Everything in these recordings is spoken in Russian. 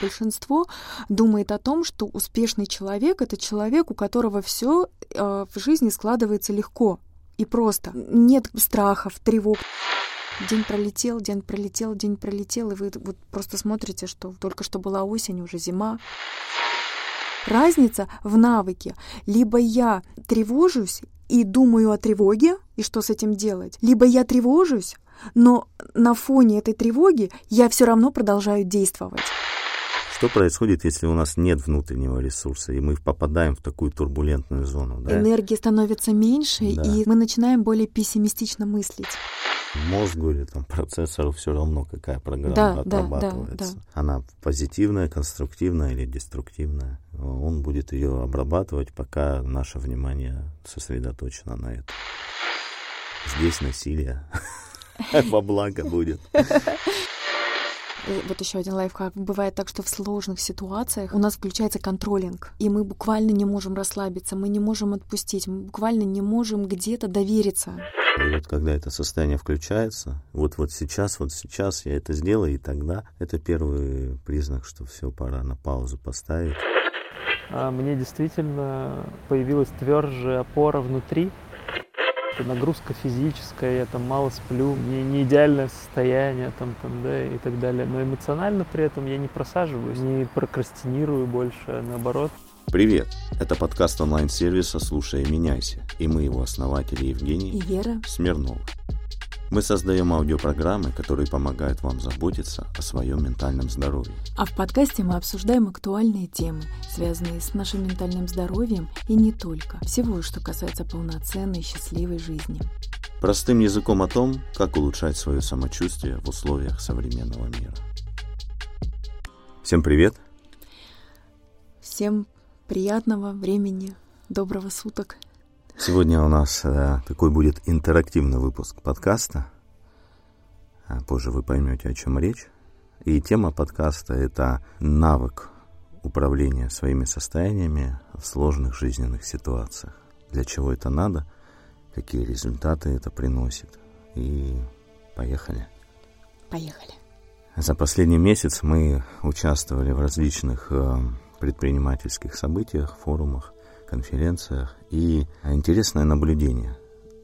Большинство думает о том, что успешный человек это человек, у которого все э, в жизни складывается легко и просто. Нет страхов, тревог. День пролетел, день пролетел, день пролетел, и вы вот просто смотрите, что только что была осень, уже зима. Разница в навыке. Либо я тревожусь и думаю о тревоге, и что с этим делать, либо я тревожусь, но на фоне этой тревоги я все равно продолжаю действовать. Что происходит, если у нас нет внутреннего ресурса, и мы попадаем в такую турбулентную зону? Да? Энергии становится меньше, да. и мы начинаем более пессимистично мыслить. Мозгу или там, процессору все равно, какая программа да, отрабатывается. Да, да, да. Она позитивная, конструктивная или деструктивная. Он будет ее обрабатывать, пока наше внимание сосредоточено на этом. Здесь насилие во благо будет. Вот еще один лайфхак. Бывает так, что в сложных ситуациях у нас включается контролинг, и мы буквально не можем расслабиться, мы не можем отпустить, мы буквально не можем где-то довериться. И вот когда это состояние включается, вот вот сейчас, вот сейчас я это сделаю, и тогда это первый признак, что все, пора на паузу поставить. А мне действительно появилась тверже опора внутри, нагрузка физическая, я там мало сплю, не, не идеальное состояние там, там, да, и так далее. Но эмоционально при этом я не просаживаюсь, не прокрастинирую больше, а наоборот. Привет! Это подкаст онлайн-сервиса «Слушай и меняйся», и мы его основатели Евгений и Вера Смирнова. Мы создаем аудиопрограммы, которые помогают вам заботиться о своем ментальном здоровье. А в подкасте мы обсуждаем актуальные темы, связанные с нашим ментальным здоровьем и не только. Всего, что касается полноценной счастливой жизни. Простым языком о том, как улучшать свое самочувствие в условиях современного мира. Всем привет! Всем приятного времени, доброго суток! Сегодня у нас э, такой будет интерактивный выпуск подкаста. А позже вы поймете, о чем речь. И тема подкаста – это навык управления своими состояниями в сложных жизненных ситуациях. Для чего это надо, какие результаты это приносит. И поехали. Поехали. За последний месяц мы участвовали в различных э, предпринимательских событиях, форумах конференциях. И интересное наблюдение.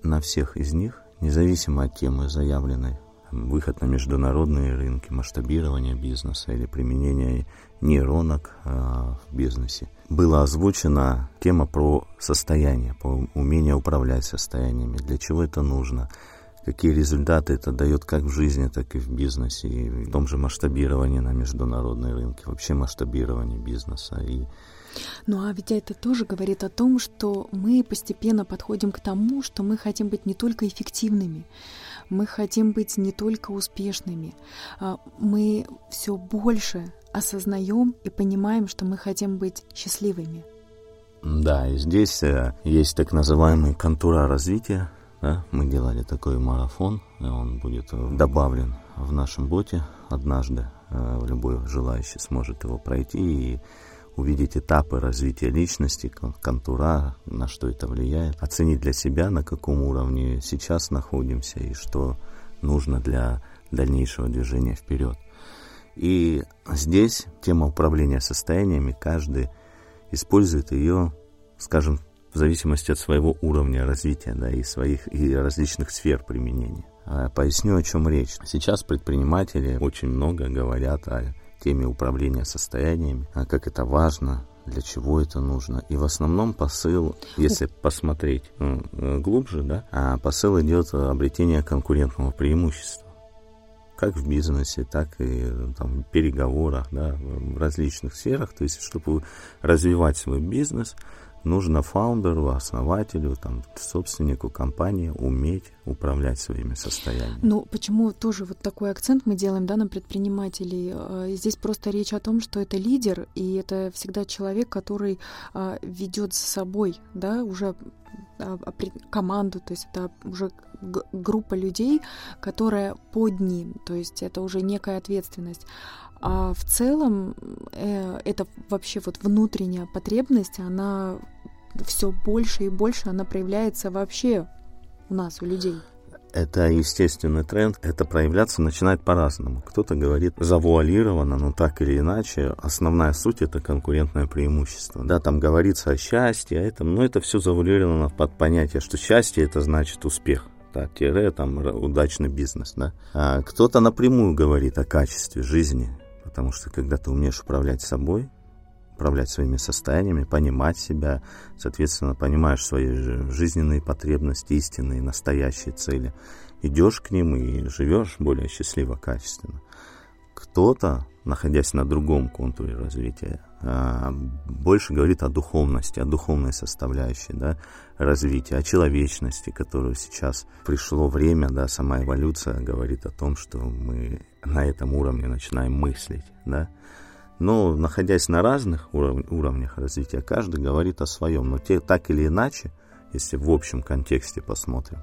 На всех из них, независимо от темы заявленной, выход на международные рынки, масштабирование бизнеса или применение нейронок э, в бизнесе, была озвучена тема про состояние, про умение управлять состояниями, для чего это нужно, какие результаты это дает как в жизни, так и в бизнесе, и в том же масштабировании на международные рынки, вообще масштабирование бизнеса. И ну а ведь это тоже говорит о том, что мы постепенно подходим к тому, что мы хотим быть не только эффективными, мы хотим быть не только успешными, а мы все больше осознаем и понимаем, что мы хотим быть счастливыми. Да, и здесь э, есть так называемый контура развития. Да? Мы делали такой марафон, он будет добавлен в нашем боте однажды. Э, любой желающий сможет его пройти и увидеть этапы развития личности, контура, на что это влияет, оценить для себя, на каком уровне сейчас находимся и что нужно для дальнейшего движения вперед. И здесь тема управления состояниями, каждый использует ее, скажем, в зависимости от своего уровня развития да, и своих и различных сфер применения. А, поясню, о чем речь. Сейчас предприниматели очень много говорят о теме управления состояниями, а как это важно, для чего это нужно. И в основном посыл, если посмотреть ну, глубже, да, а посыл идет обретение конкурентного преимущества. Как в бизнесе, так и там, в переговорах, да, в различных сферах. То есть, чтобы развивать свой бизнес – нужно фаундеру, основателю, там, собственнику компании уметь управлять своими состояниями. Ну, почему тоже вот такой акцент мы делаем да, на предпринимателей? А, здесь просто речь о том, что это лидер, и это всегда человек, который а, ведет за собой, да, уже а, команду, то есть это уже группа людей, которая под ним, то есть это уже некая ответственность. А в целом э, это вообще вот внутренняя потребность, она все больше и больше, она проявляется вообще у нас, у людей. Это естественный тренд. Это проявляться начинает по-разному. Кто-то говорит завуалированно, но так или иначе. Основная суть это конкурентное преимущество. Да, там говорится о счастье, о этом, но это все завуалировано под понятие, что счастье это значит успех да, тире, там, удачный бизнес, да. А кто-то напрямую говорит о качестве жизни, потому что когда ты умеешь управлять собой, управлять своими состояниями, понимать себя, соответственно, понимаешь свои жизненные потребности, истинные, настоящие цели, идешь к ним и живешь более счастливо, качественно. Кто-то, находясь на другом контуре развития, а, больше говорит о духовности, о духовной составляющей да, развития, о человечности, которую сейчас пришло время, да, сама эволюция говорит о том, что мы на этом уровне начинаем мыслить, да, но находясь на разных уров уровнях развития, каждый говорит о своем. Но те, так или иначе, если в общем контексте посмотрим,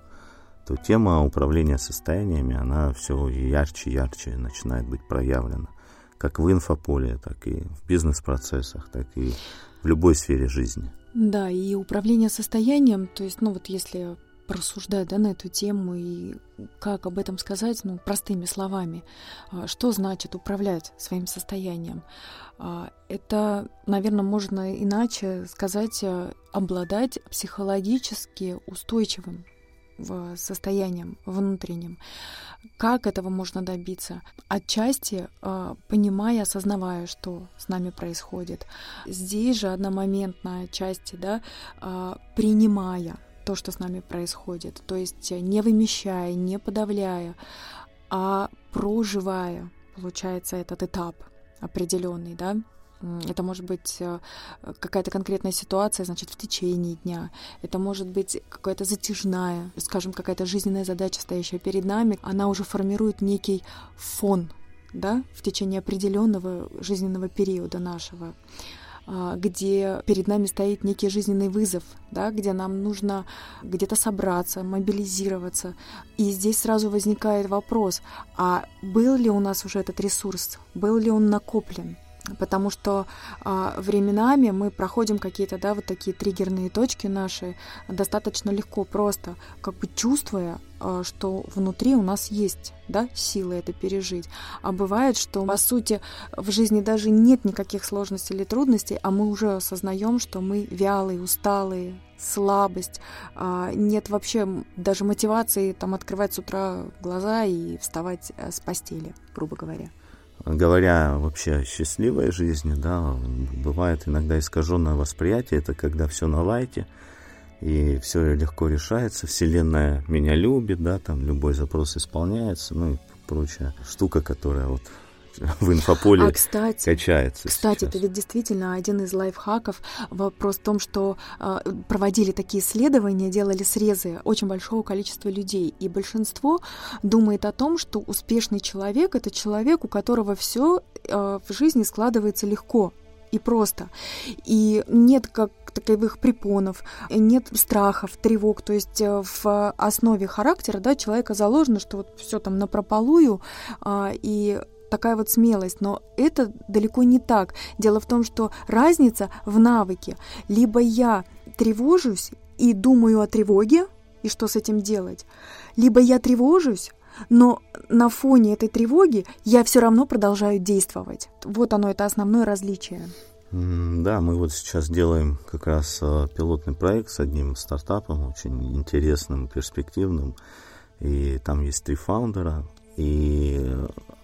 то тема управления состояниями, она все ярче и ярче начинает быть проявлена. Как в инфополе, так и в бизнес-процессах, так и в любой сфере жизни. Да, и управление состоянием, то есть, ну вот если порассуждать да, на эту тему и как об этом сказать, ну, простыми словами. А, что значит управлять своим состоянием? А, это, наверное, можно иначе сказать, э, обладать психологически устойчивым состоянием внутренним. Как этого можно добиться? Отчасти э, понимая, осознавая, что с нами происходит. Здесь же одномоментно отчасти, да, принимая то, что с нами происходит. То есть э, не вымещая, не подавляя, а проживая, получается, этот этап определенный, да, это может быть э, какая-то конкретная ситуация, значит, в течение дня. Это может быть какая-то затяжная, скажем, какая-то жизненная задача, стоящая перед нами. Она уже формирует некий фон, да, в течение определенного жизненного периода нашего. А, где перед нами стоит некий жизненный вызов, да, где нам нужно где-то собраться, мобилизироваться. И здесь сразу возникает вопрос, а был ли у нас уже этот ресурс, был ли он накоплен? Потому что а, временами мы проходим какие-то, да, вот такие триггерные точки наши достаточно легко, просто как бы чувствуя, а, что внутри у нас есть, да, силы это пережить. А бывает, что, по сути, в жизни даже нет никаких сложностей или трудностей, а мы уже осознаем, что мы вялые, усталые, слабость, а, нет вообще даже мотивации там открывать с утра глаза и вставать э, с постели, грубо говоря говоря вообще о счастливой жизни, да, бывает иногда искаженное восприятие, это когда все на лайте, и все легко решается, Вселенная меня любит, да, там любой запрос исполняется, ну и прочая штука, которая вот в инфополе а, кстати, качается. Кстати, сейчас. это ведь действительно один из лайфхаков. Вопрос в том, что э, проводили такие исследования, делали срезы очень большого количества людей, и большинство думает о том, что успешный человек это человек, у которого все э, в жизни складывается легко и просто. И нет как таковых препонов, нет страхов, тревог. То есть э, в основе характера да, человека заложено, что вот все там на прополую, а, и такая вот смелость, но это далеко не так. Дело в том, что разница в навыке. Либо я тревожусь и думаю о тревоге, и что с этим делать, либо я тревожусь, но на фоне этой тревоги я все равно продолжаю действовать. Вот оно, это основное различие. Да, мы вот сейчас делаем как раз э, пилотный проект с одним стартапом, очень интересным, перспективным. И там есть три фаундера. И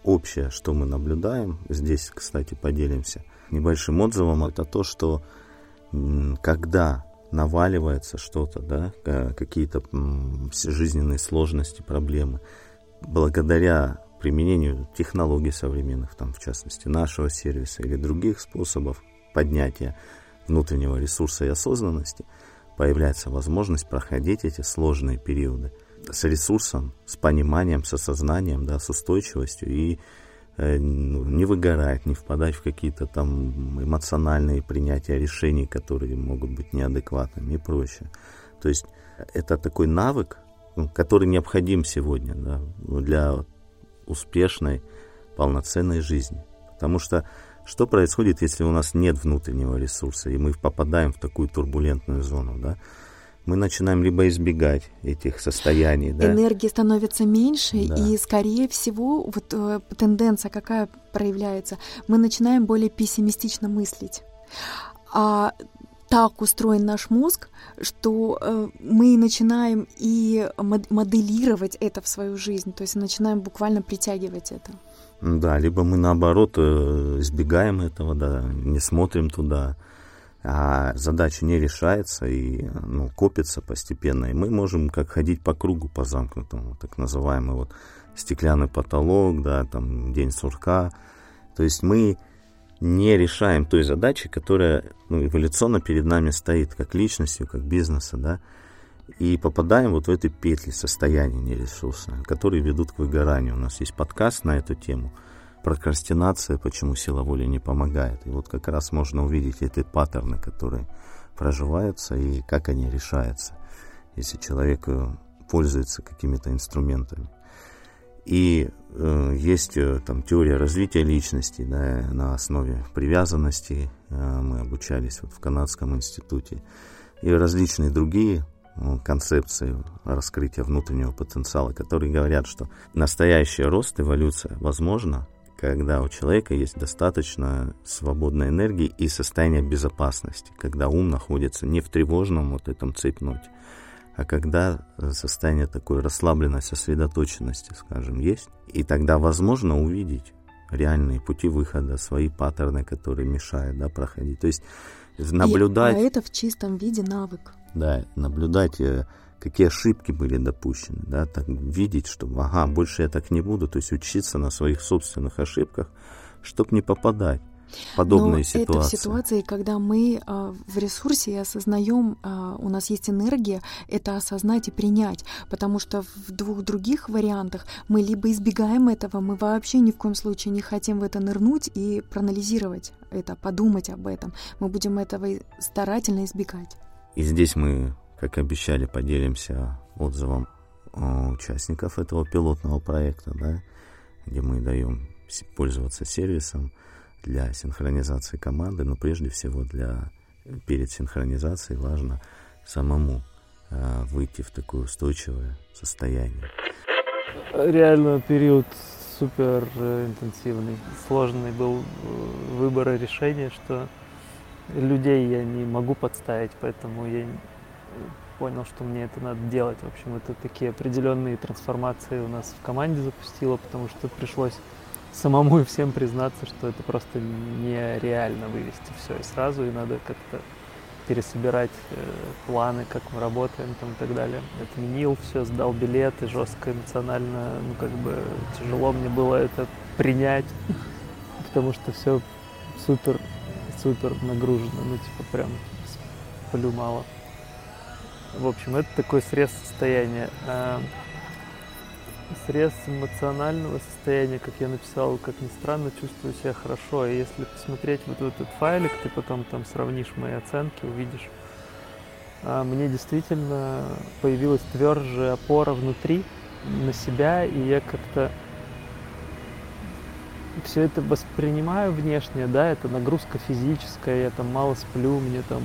общее, что мы наблюдаем, здесь, кстати, поделимся небольшим отзывом, это то, что когда наваливается что-то, да, какие-то жизненные сложности, проблемы, благодаря применению технологий современных, там, в частности, нашего сервиса или других способов поднятия внутреннего ресурса и осознанности, появляется возможность проходить эти сложные периоды – с ресурсом, с пониманием, с осознанием, да, с устойчивостью и э, ну, не выгорать, не впадать в какие-то там эмоциональные принятия решений, которые могут быть неадекватными и прочее. То есть это такой навык, ну, который необходим сегодня да, для успешной, полноценной жизни. Потому что что происходит, если у нас нет внутреннего ресурса, и мы попадаем в такую турбулентную зону, да? Мы начинаем либо избегать этих состояний. Да? Энергии становится меньше, да. и, скорее всего, вот э, тенденция какая проявляется, мы начинаем более пессимистично мыслить. А так устроен наш мозг, что э, мы начинаем и моделировать это в свою жизнь, то есть начинаем буквально притягивать это. Да, либо мы наоборот э, избегаем этого, да, не смотрим туда, а задача не решается и ну, копится постепенно. И мы можем как ходить по кругу, по замкнутому, так называемый вот стеклянный потолок, да, там день сурка. То есть мы не решаем той задачи, которая ну, эволюционно перед нами стоит, как личностью, как бизнеса, да, и попадаем вот в эти петли состояния нересурсные, которые ведут к выгоранию. У нас есть подкаст на эту тему – прокрастинация, почему сила воли не помогает. И вот как раз можно увидеть эти паттерны, которые проживаются и как они решаются, если человек э, пользуется какими-то инструментами. И э, есть э, там теория развития личности да, на основе привязанности. Э, мы обучались вот в Канадском институте. И различные другие э, концепции раскрытия внутреннего потенциала, которые говорят, что настоящий рост, эволюция возможна когда у человека есть достаточно свободной энергии и состояние безопасности, когда ум находится не в тревожном вот этом цепноте, а когда состояние такой расслабленной сосредоточенности, скажем, есть, и тогда возможно увидеть реальные пути выхода, свои паттерны, которые мешают да, проходить. То есть наблюдать... И, а это в чистом виде навык. Да, наблюдать э, какие ошибки были допущены, да, так видеть, что, ага, больше я так не буду, то есть учиться на своих собственных ошибках, чтобы не попадать в подобные Но ситуации. Это в ситуации, когда мы а, в ресурсе и осознаем, а, у нас есть энергия, это осознать и принять, потому что в двух других вариантах мы либо избегаем этого, мы вообще ни в коем случае не хотим в это нырнуть и проанализировать это, подумать об этом, мы будем этого старательно избегать. И здесь мы как обещали, поделимся отзывом участников этого пилотного проекта, да, где мы даем пользоваться сервисом для синхронизации команды, но прежде всего для перед синхронизацией важно самому э, выйти в такое устойчивое состояние. Реально период супер интенсивный, сложный был э, выбор и решение, что людей я не могу подставить, поэтому я понял, что мне это надо делать. В общем, это такие определенные трансформации у нас в команде запустило, потому что пришлось самому и всем признаться, что это просто нереально вывести все и сразу, и надо как-то пересобирать э, планы, как мы работаем там и так далее. Отменил все, сдал билеты, жестко эмоционально, ну как бы тяжело мне было это принять, потому что все супер, супер нагружено, ну типа прям сплю мало. В общем, это такой срез состояния. А, срез эмоционального состояния, как я написал, как ни странно, чувствую себя хорошо. И если посмотреть вот этот файлик, ты потом там сравнишь мои оценки, увидишь. А, мне действительно появилась тверже опора внутри на себя, и я как-то все это воспринимаю внешне, да, это нагрузка физическая, я там мало сплю, мне там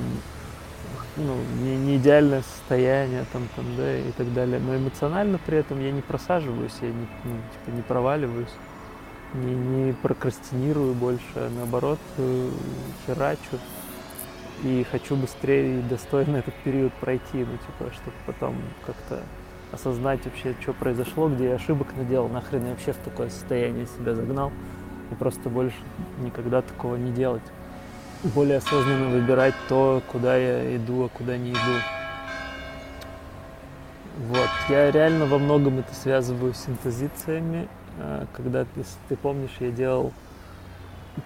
ну, не, не идеальное состояние там, там, да, и так далее. Но эмоционально при этом я не просаживаюсь, я не, ну, типа, не проваливаюсь, не, не прокрастинирую больше, а наоборот, э, херачу. И хочу быстрее и достойно этот период пройти, ну, типа, чтобы потом как-то осознать вообще, что произошло, где я ошибок наделал, нахрен я вообще в такое состояние себя загнал. И просто больше никогда такого не делать более осознанно выбирать то, куда я иду, а куда не иду. Вот. Я реально во многом это связываю с интозициями. А, когда, если ты помнишь, я делал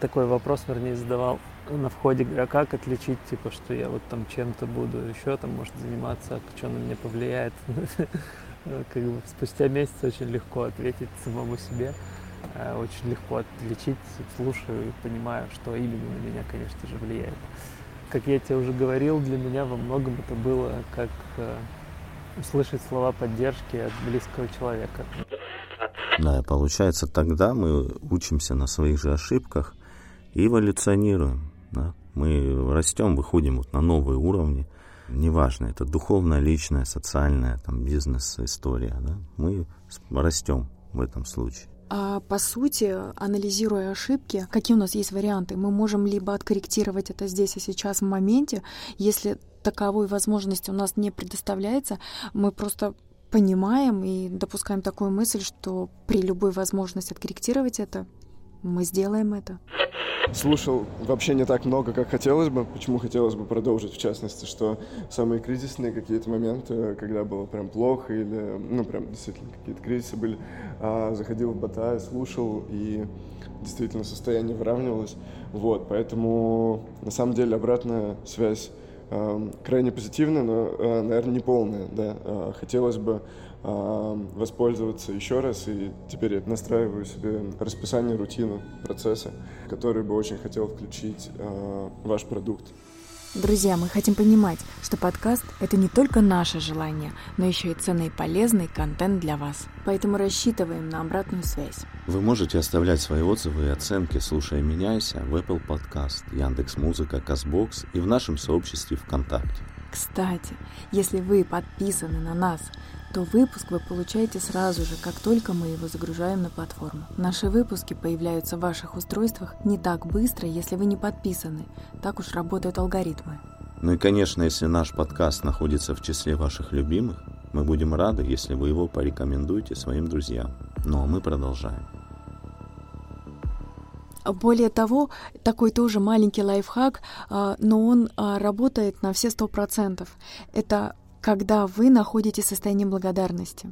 такой вопрос, вернее, задавал на входе, а как отличить, типа, что я вот там чем-то буду еще там, может, заниматься, а что на меня повлияет. Как бы спустя месяц очень легко ответить самому себе. Э, очень легко отличить, слушаю и понимаю, что именно на меня, конечно же, влияет. Как я тебе уже говорил, для меня во многом это было как э, услышать слова поддержки от близкого человека. Да, получается, тогда мы учимся на своих же ошибках и эволюционируем. Да? Мы растем, выходим вот на новые уровни, неважно, это духовная, личная, социальная, там, бизнес-история, да, мы растем в этом случае. А по сути, анализируя ошибки, какие у нас есть варианты? Мы можем либо откорректировать это здесь и сейчас в моменте, если таковой возможности у нас не предоставляется, мы просто понимаем и допускаем такую мысль, что при любой возможности откорректировать это, мы сделаем это. Слушал вообще не так много, как хотелось бы. Почему хотелось бы продолжить, в частности, что самые кризисные какие-то моменты, когда было прям плохо или, ну, прям действительно какие-то кризисы были, а, заходил в Батай, слушал, и действительно состояние выравнивалось. Вот, поэтому на самом деле обратная связь э, крайне позитивная, но, э, наверное, не полная, да. Э, хотелось бы воспользоваться еще раз, и теперь я настраиваю себе расписание, рутину, процессы, которые бы очень хотел включить в ваш продукт. Друзья, мы хотим понимать, что подкаст — это не только наше желание, но еще и ценный и полезный контент для вас. Поэтому рассчитываем на обратную связь. Вы можете оставлять свои отзывы и оценки, слушая «Меняйся» в Apple Podcast, Яндекс.Музыка, Казбокс и в нашем сообществе ВКонтакте. Кстати, если вы подписаны на нас — то выпуск вы получаете сразу же, как только мы его загружаем на платформу. Наши выпуски появляются в ваших устройствах не так быстро, если вы не подписаны. Так уж работают алгоритмы. Ну и, конечно, если наш подкаст находится в числе ваших любимых, мы будем рады, если вы его порекомендуете своим друзьям. Ну а мы продолжаем. Более того, такой тоже маленький лайфхак, а, но он а, работает на все сто процентов. Это когда вы находите состояние благодарности.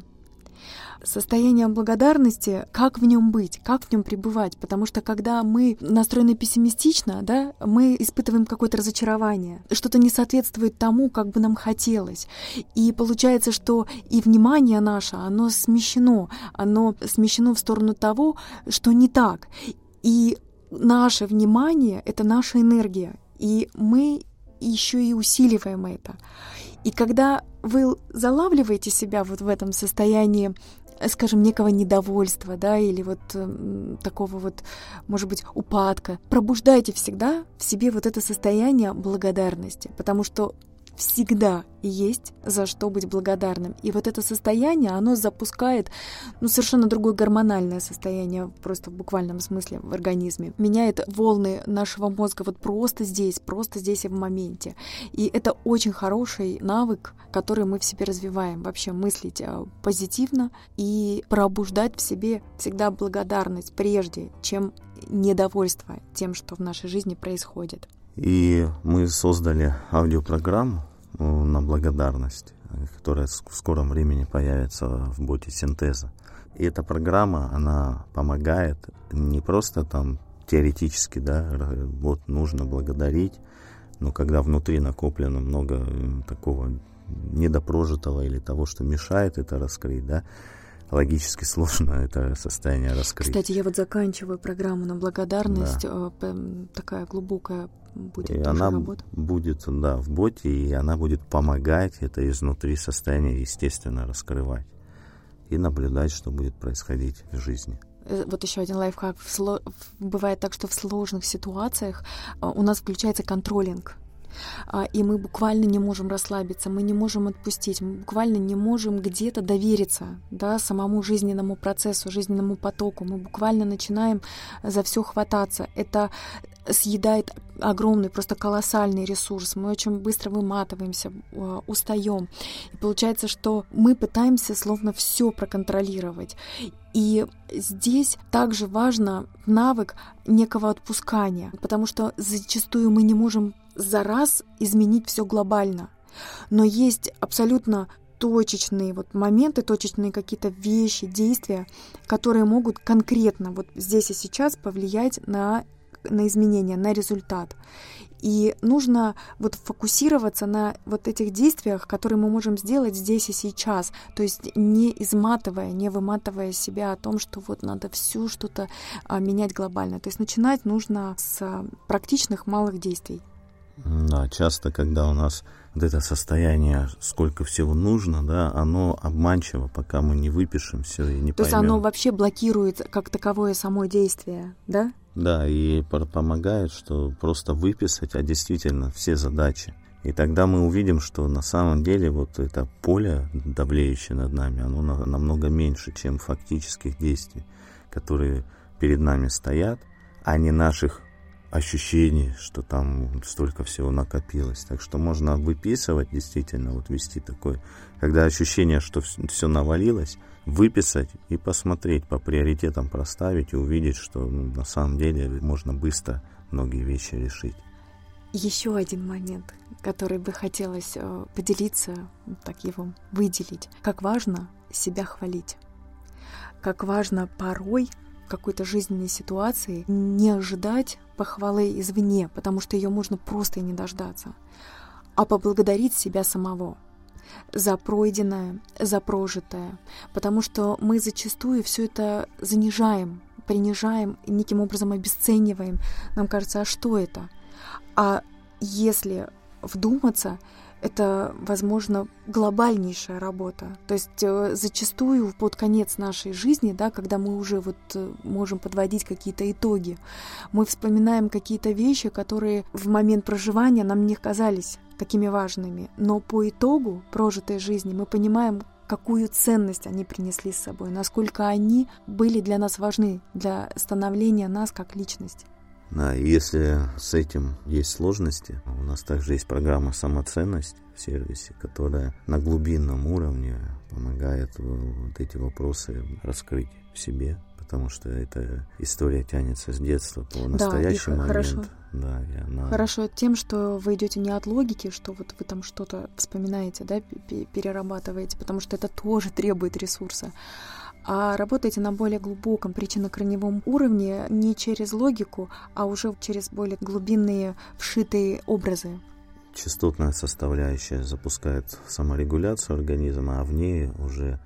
Состояние благодарности, как в нем быть, как в нем пребывать, потому что когда мы настроены пессимистично, да, мы испытываем какое-то разочарование, что-то не соответствует тому, как бы нам хотелось. И получается, что и внимание наше, оно смещено, оно смещено в сторону того, что не так. И наше внимание — это наша энергия, и мы еще и усиливаем это. И когда вы залавливаете себя вот в этом состоянии скажем, некого недовольства, да, или вот э, такого вот, может быть, упадка. Пробуждайте всегда в себе вот это состояние благодарности, потому что всегда есть за что быть благодарным. И вот это состояние, оно запускает ну, совершенно другое гормональное состояние, просто в буквальном смысле в организме. Меняет волны нашего мозга вот просто здесь, просто здесь и в моменте. И это очень хороший навык, который мы в себе развиваем. Вообще мыслить э, позитивно и пробуждать в себе всегда благодарность прежде, чем недовольство тем, что в нашей жизни происходит. И мы создали аудиопрограмму ну, на благодарность, которая в скором времени появится в боте синтеза. И эта программа, она помогает не просто там теоретически, да, вот нужно благодарить, но когда внутри накоплено много такого недопрожитого или того, что мешает это раскрыть, да, логически сложно это состояние раскрыть. Кстати, я вот заканчиваю программу на благодарность, да. Э, такая глубокая будет и она работа? будет, да, в боте, и она будет помогать это изнутри состояние, естественно, раскрывать и наблюдать, что будет происходить в жизни. Э, вот еще один лайфхак. Бывает так, что в сложных ситуациях э, у нас включается контролинг и мы буквально не можем расслабиться, мы не можем отпустить, мы буквально не можем где-то довериться да, самому жизненному процессу, жизненному потоку, мы буквально начинаем за все хвататься. Это съедает огромный, просто колоссальный ресурс. Мы очень быстро выматываемся, а, устаем. И получается, что мы пытаемся словно все проконтролировать. И здесь также важно навык некого отпускания, потому что зачастую мы не можем за раз изменить все глобально. Но есть абсолютно точечные вот моменты, точечные какие-то вещи, действия, которые могут конкретно вот здесь и сейчас повлиять на, на изменения, на результат. И нужно вот фокусироваться на вот этих действиях, которые мы можем сделать здесь и сейчас. То есть не изматывая, не выматывая себя о том, что вот надо все что-то а, менять глобально. То есть начинать нужно с практичных малых действий. Да, часто, когда у нас вот это состояние, сколько всего нужно, да, оно обманчиво, пока мы не выпишем все и не То поймем. есть оно вообще блокирует как таковое само действие, да? Да, и помогает, что просто выписать, а действительно все задачи. И тогда мы увидим, что на самом деле вот это поле, давлеющее над нами, оно намного меньше, чем фактических действий, которые перед нами стоят, а не наших ощущений, что там столько всего накопилось. Так что можно выписывать, действительно, вот вести такой, когда ощущение, что все навалилось, выписать и посмотреть, по приоритетам проставить и увидеть, что ну, на самом деле можно быстро многие вещи решить. Еще один момент, который бы хотелось э, поделиться, так его выделить. Как важно себя хвалить. Как важно порой какой-то жизненной ситуации не ожидать похвалы извне, потому что ее можно просто и не дождаться, а поблагодарить себя самого за пройденное, за прожитое, потому что мы зачастую все это занижаем, принижаем, неким образом обесцениваем. Нам кажется, а что это? А если вдуматься, это, возможно, глобальнейшая работа. То есть э, зачастую под конец нашей жизни, да, когда мы уже вот э, можем подводить какие-то итоги, мы вспоминаем какие-то вещи, которые в момент проживания нам не казались такими важными. Но по итогу прожитой жизни мы понимаем, какую ценность они принесли с собой, насколько они были для нас важны, для становления нас как личности. Да, и если с этим есть сложности, у нас также есть программа «Самоценность» в сервисе, которая на глубинном уровне помогает вот эти вопросы раскрыть в себе, потому что эта история тянется с детства по настоящий да, момент. Хорошо. Да, и она... Хорошо тем, что вы идете не от логики, что вот вы там что-то вспоминаете, да, перерабатываете, потому что это тоже требует ресурса, а работаете на более глубоком причинно-корневом уровне не через логику, а уже через более глубинные вшитые образы. Частотная составляющая запускает саморегуляцию организма, а в ней уже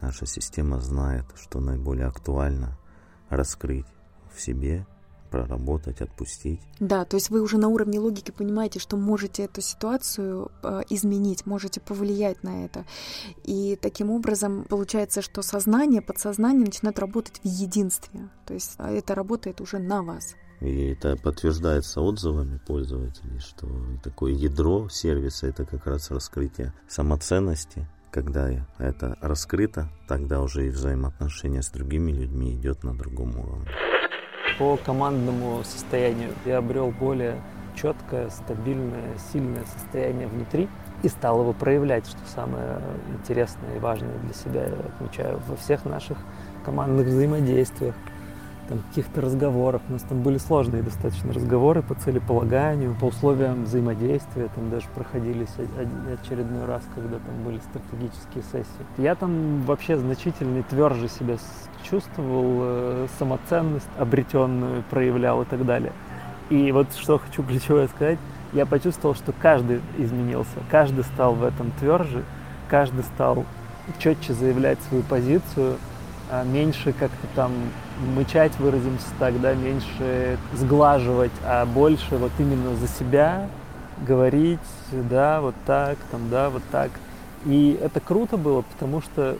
наша система знает, что наиболее актуально раскрыть в себе проработать, отпустить. Да, то есть вы уже на уровне логики понимаете, что можете эту ситуацию э, изменить, можете повлиять на это. И таким образом получается, что сознание, подсознание начинает работать в единстве. То есть а, это работает уже на вас. И это подтверждается отзывами пользователей, что такое ядро сервиса это как раз раскрытие самоценности. Когда это раскрыто, тогда уже и взаимоотношения с другими людьми идет на другом уровне. По командному состоянию. Я обрел более четкое, стабильное, сильное состояние внутри и стал его проявлять, что самое интересное и важное для себя. Я отмечаю во всех наших командных взаимодействиях там, каких-то разговорах. У нас там были сложные достаточно разговоры по целеполаганию, по условиям взаимодействия. Там даже проходились очередной раз, когда там были стратегические сессии. Я там вообще значительно и тверже себя чувствовал, э, самоценность обретенную проявлял и так далее. И вот что хочу ключевое сказать, я почувствовал, что каждый изменился, каждый стал в этом тверже, каждый стал четче заявлять свою позицию, а меньше как-то там мычать, выразимся так, да, меньше сглаживать, а больше вот именно за себя говорить, да, вот так, там, да, вот так. И это круто было, потому что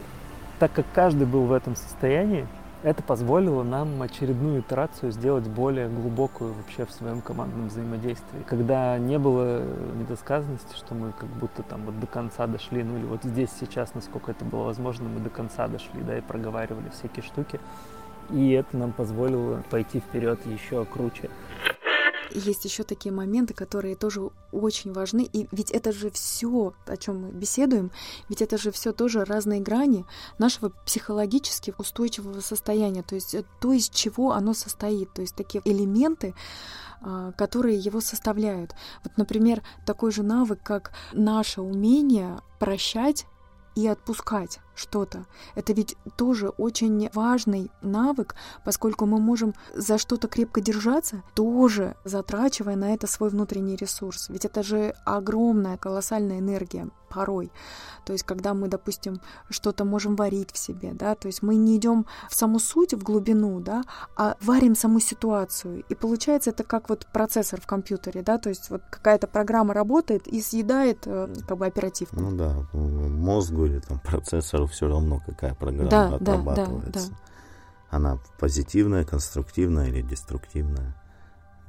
так как каждый был в этом состоянии, это позволило нам очередную итерацию сделать более глубокую вообще в своем командном взаимодействии. Когда не было недосказанности, что мы как будто там вот до конца дошли, ну или вот здесь сейчас, насколько это было возможно, мы до конца дошли, да, и проговаривали всякие штуки. И это нам позволило пойти вперед еще круче есть еще такие моменты, которые тоже очень важны. И ведь это же все, о чем мы беседуем, ведь это же все тоже разные грани нашего психологически устойчивого состояния, то есть э, то, из чего оно состоит, то есть такие элементы, а, которые его составляют. Вот, например, такой же навык, как наше умение прощать и отпускать что-то. Это ведь тоже очень важный навык, поскольку мы можем за что-то крепко держаться, тоже затрачивая на это свой внутренний ресурс. Ведь это же огромная, колоссальная энергия порой. То есть, когда мы, допустим, что-то можем варить в себе, да, то есть мы не идем в саму суть, в глубину, да, а варим саму ситуацию. И получается это как вот процессор в компьютере, да, то есть вот какая-то программа работает и съедает э, как бы оперативку. Ну да, мозгу или там процессору все равно какая программа да, отрабатывается. Да, да, да. она позитивная, конструктивная или деструктивная.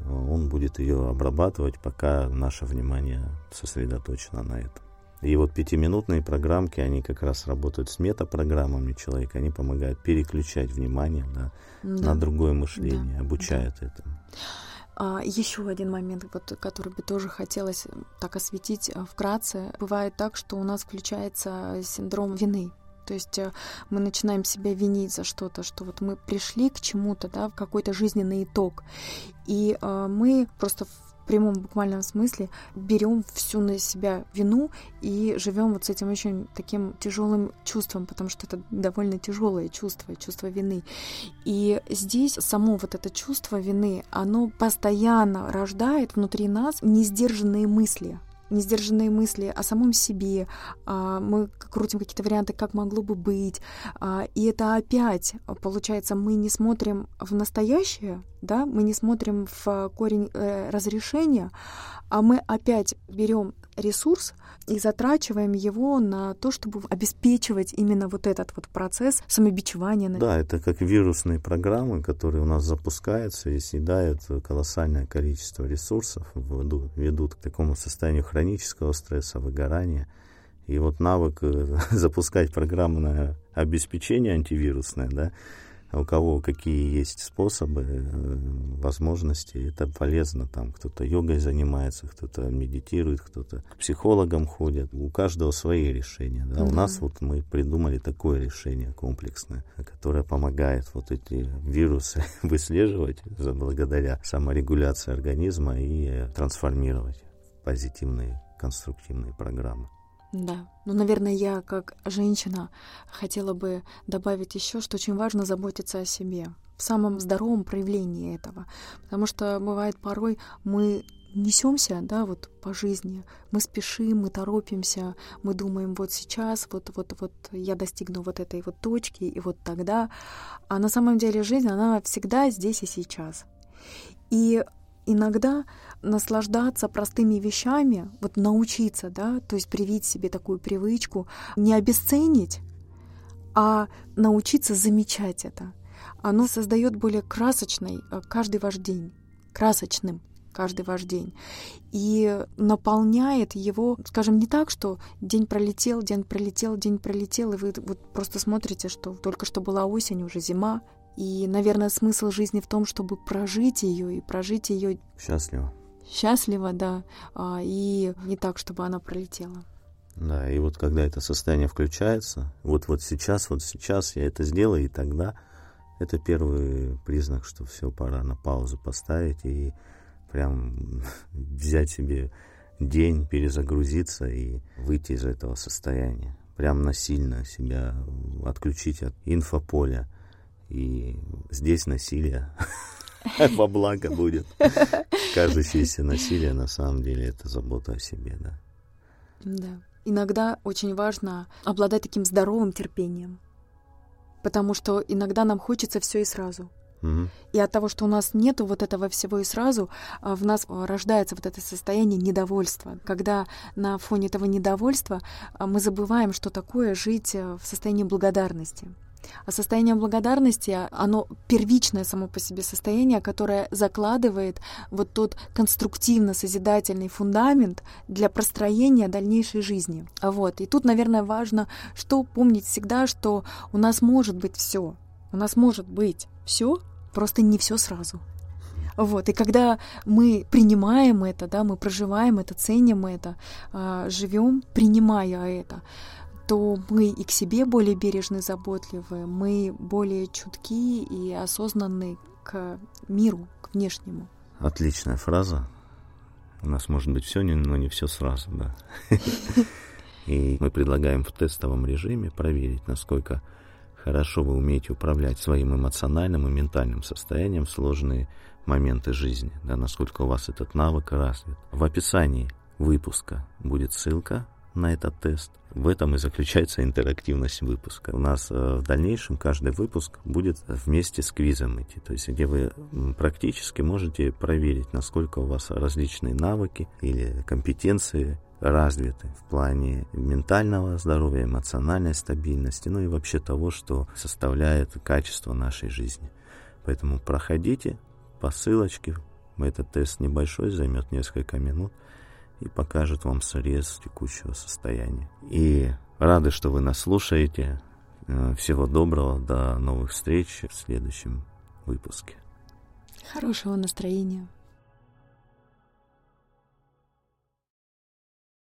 Он будет ее обрабатывать, пока наше внимание сосредоточено на этом. И вот пятиминутные программки, они как раз работают с метапрограммами человека, они помогают переключать внимание да, да. на другое мышление, да. обучают да. этому. А, еще один момент, вот, который бы тоже хотелось так осветить а, вкратце. Бывает так, что у нас включается синдром вины. То есть э, мы начинаем себя винить за что-то, что вот мы пришли к чему-то, да, в какой-то жизненный итог. И э, мы просто в прямом буквальном смысле берем всю на себя вину и живем вот с этим очень таким тяжелым чувством, потому что это довольно тяжелое чувство, чувство вины. И здесь само вот это чувство вины, оно постоянно рождает внутри нас несдержанные мысли, несдержанные мысли о самом себе, а, мы крутим какие-то варианты, как могло бы быть, а, и это опять, получается, мы не смотрим в настоящее, да, мы не смотрим в корень э, разрешения, а мы опять берем ресурс и затрачиваем его на то, чтобы обеспечивать именно вот этот вот процесс самобичевания. Да, это как вирусные программы, которые у нас запускаются и съедают колоссальное количество ресурсов, ведут, ведут к такому состоянию хронического стресса, выгорания. И вот навык э, запускать программное обеспечение антивирусное, да, у кого какие есть способы, э, возможности, это полезно. Там кто-то йогой занимается, кто-то медитирует, кто-то к психологам ходит. У каждого свои решения. Да? Mm-hmm. У нас вот мы придумали такое решение комплексное, которое помогает вот эти вирусы выслеживать благодаря саморегуляции организма и трансформировать в позитивные конструктивные программы. Да. Ну, наверное, я как женщина хотела бы добавить еще, что очень важно заботиться о себе в самом здоровом проявлении этого. Потому что бывает порой мы несемся, да, вот по жизни, мы спешим, мы торопимся, мы думаем, вот сейчас, вот, вот, вот я достигну вот этой вот точки, и вот тогда. А на самом деле жизнь, она всегда здесь и сейчас. И иногда наслаждаться простыми вещами, вот научиться, да, то есть привить себе такую привычку, не обесценить, а научиться замечать это. Оно создает более красочный э, каждый ваш день, красочным каждый ваш день. И наполняет его, скажем, не так, что день пролетел, день пролетел, день пролетел, и вы вот просто смотрите, что только что была осень, уже зима. И, наверное, смысл жизни в том, чтобы прожить ее и прожить ее счастливо счастлива, да, а, и не так, чтобы она пролетела. Да, и вот когда это состояние включается, вот вот сейчас, вот сейчас я это сделаю, и тогда это первый признак, что все, пора на паузу поставить и прям взять себе день, перезагрузиться и выйти из этого состояния. Прям насильно себя отключить от инфополя. И здесь насилие во благо будет. Кажущееся насилие на самом деле это забота о себе, да. Да. Иногда очень важно обладать таким здоровым терпением, потому что иногда нам хочется все и сразу. И от того, что у нас нету вот этого всего и сразу, а, в нас рождается вот это состояние недовольства. Когда на фоне этого недовольства а, мы забываем, что такое жить э, в состоянии благодарности. А состояние благодарности, оно первичное само по себе состояние, которое закладывает вот тот конструктивно-созидательный фундамент для простроения дальнейшей жизни. Вот. И тут, наверное, важно, что помнить всегда, что у нас может быть все. У нас может быть все, просто не все сразу. Вот, и когда мы принимаем это, да, мы проживаем это, ценим это, а, живем, принимая это, то мы и к себе более бережны, заботливы, мы более чутки и осознанны к миру, к внешнему. Отличная фраза. У нас может быть все, но не все сразу, да. И мы предлагаем в тестовом режиме проверить, насколько хорошо вы умеете управлять своим эмоциональным и ментальным состоянием в сложные моменты жизни, да, насколько у вас этот навык развит. В описании выпуска будет ссылка на этот тест. В этом и заключается интерактивность выпуска. У нас э, в дальнейшем каждый выпуск будет вместе с квизом идти, то есть где вы практически можете проверить, насколько у вас различные навыки или компетенции развиты в плане ментального здоровья, эмоциональной стабильности, ну и вообще того, что составляет качество нашей жизни. Поэтому проходите по ссылочке. Этот тест небольшой, займет несколько минут и покажет вам срез текущего состояния. И рады, что вы нас слушаете. Э, всего доброго, до новых встреч в следующем выпуске. Хорошего настроения.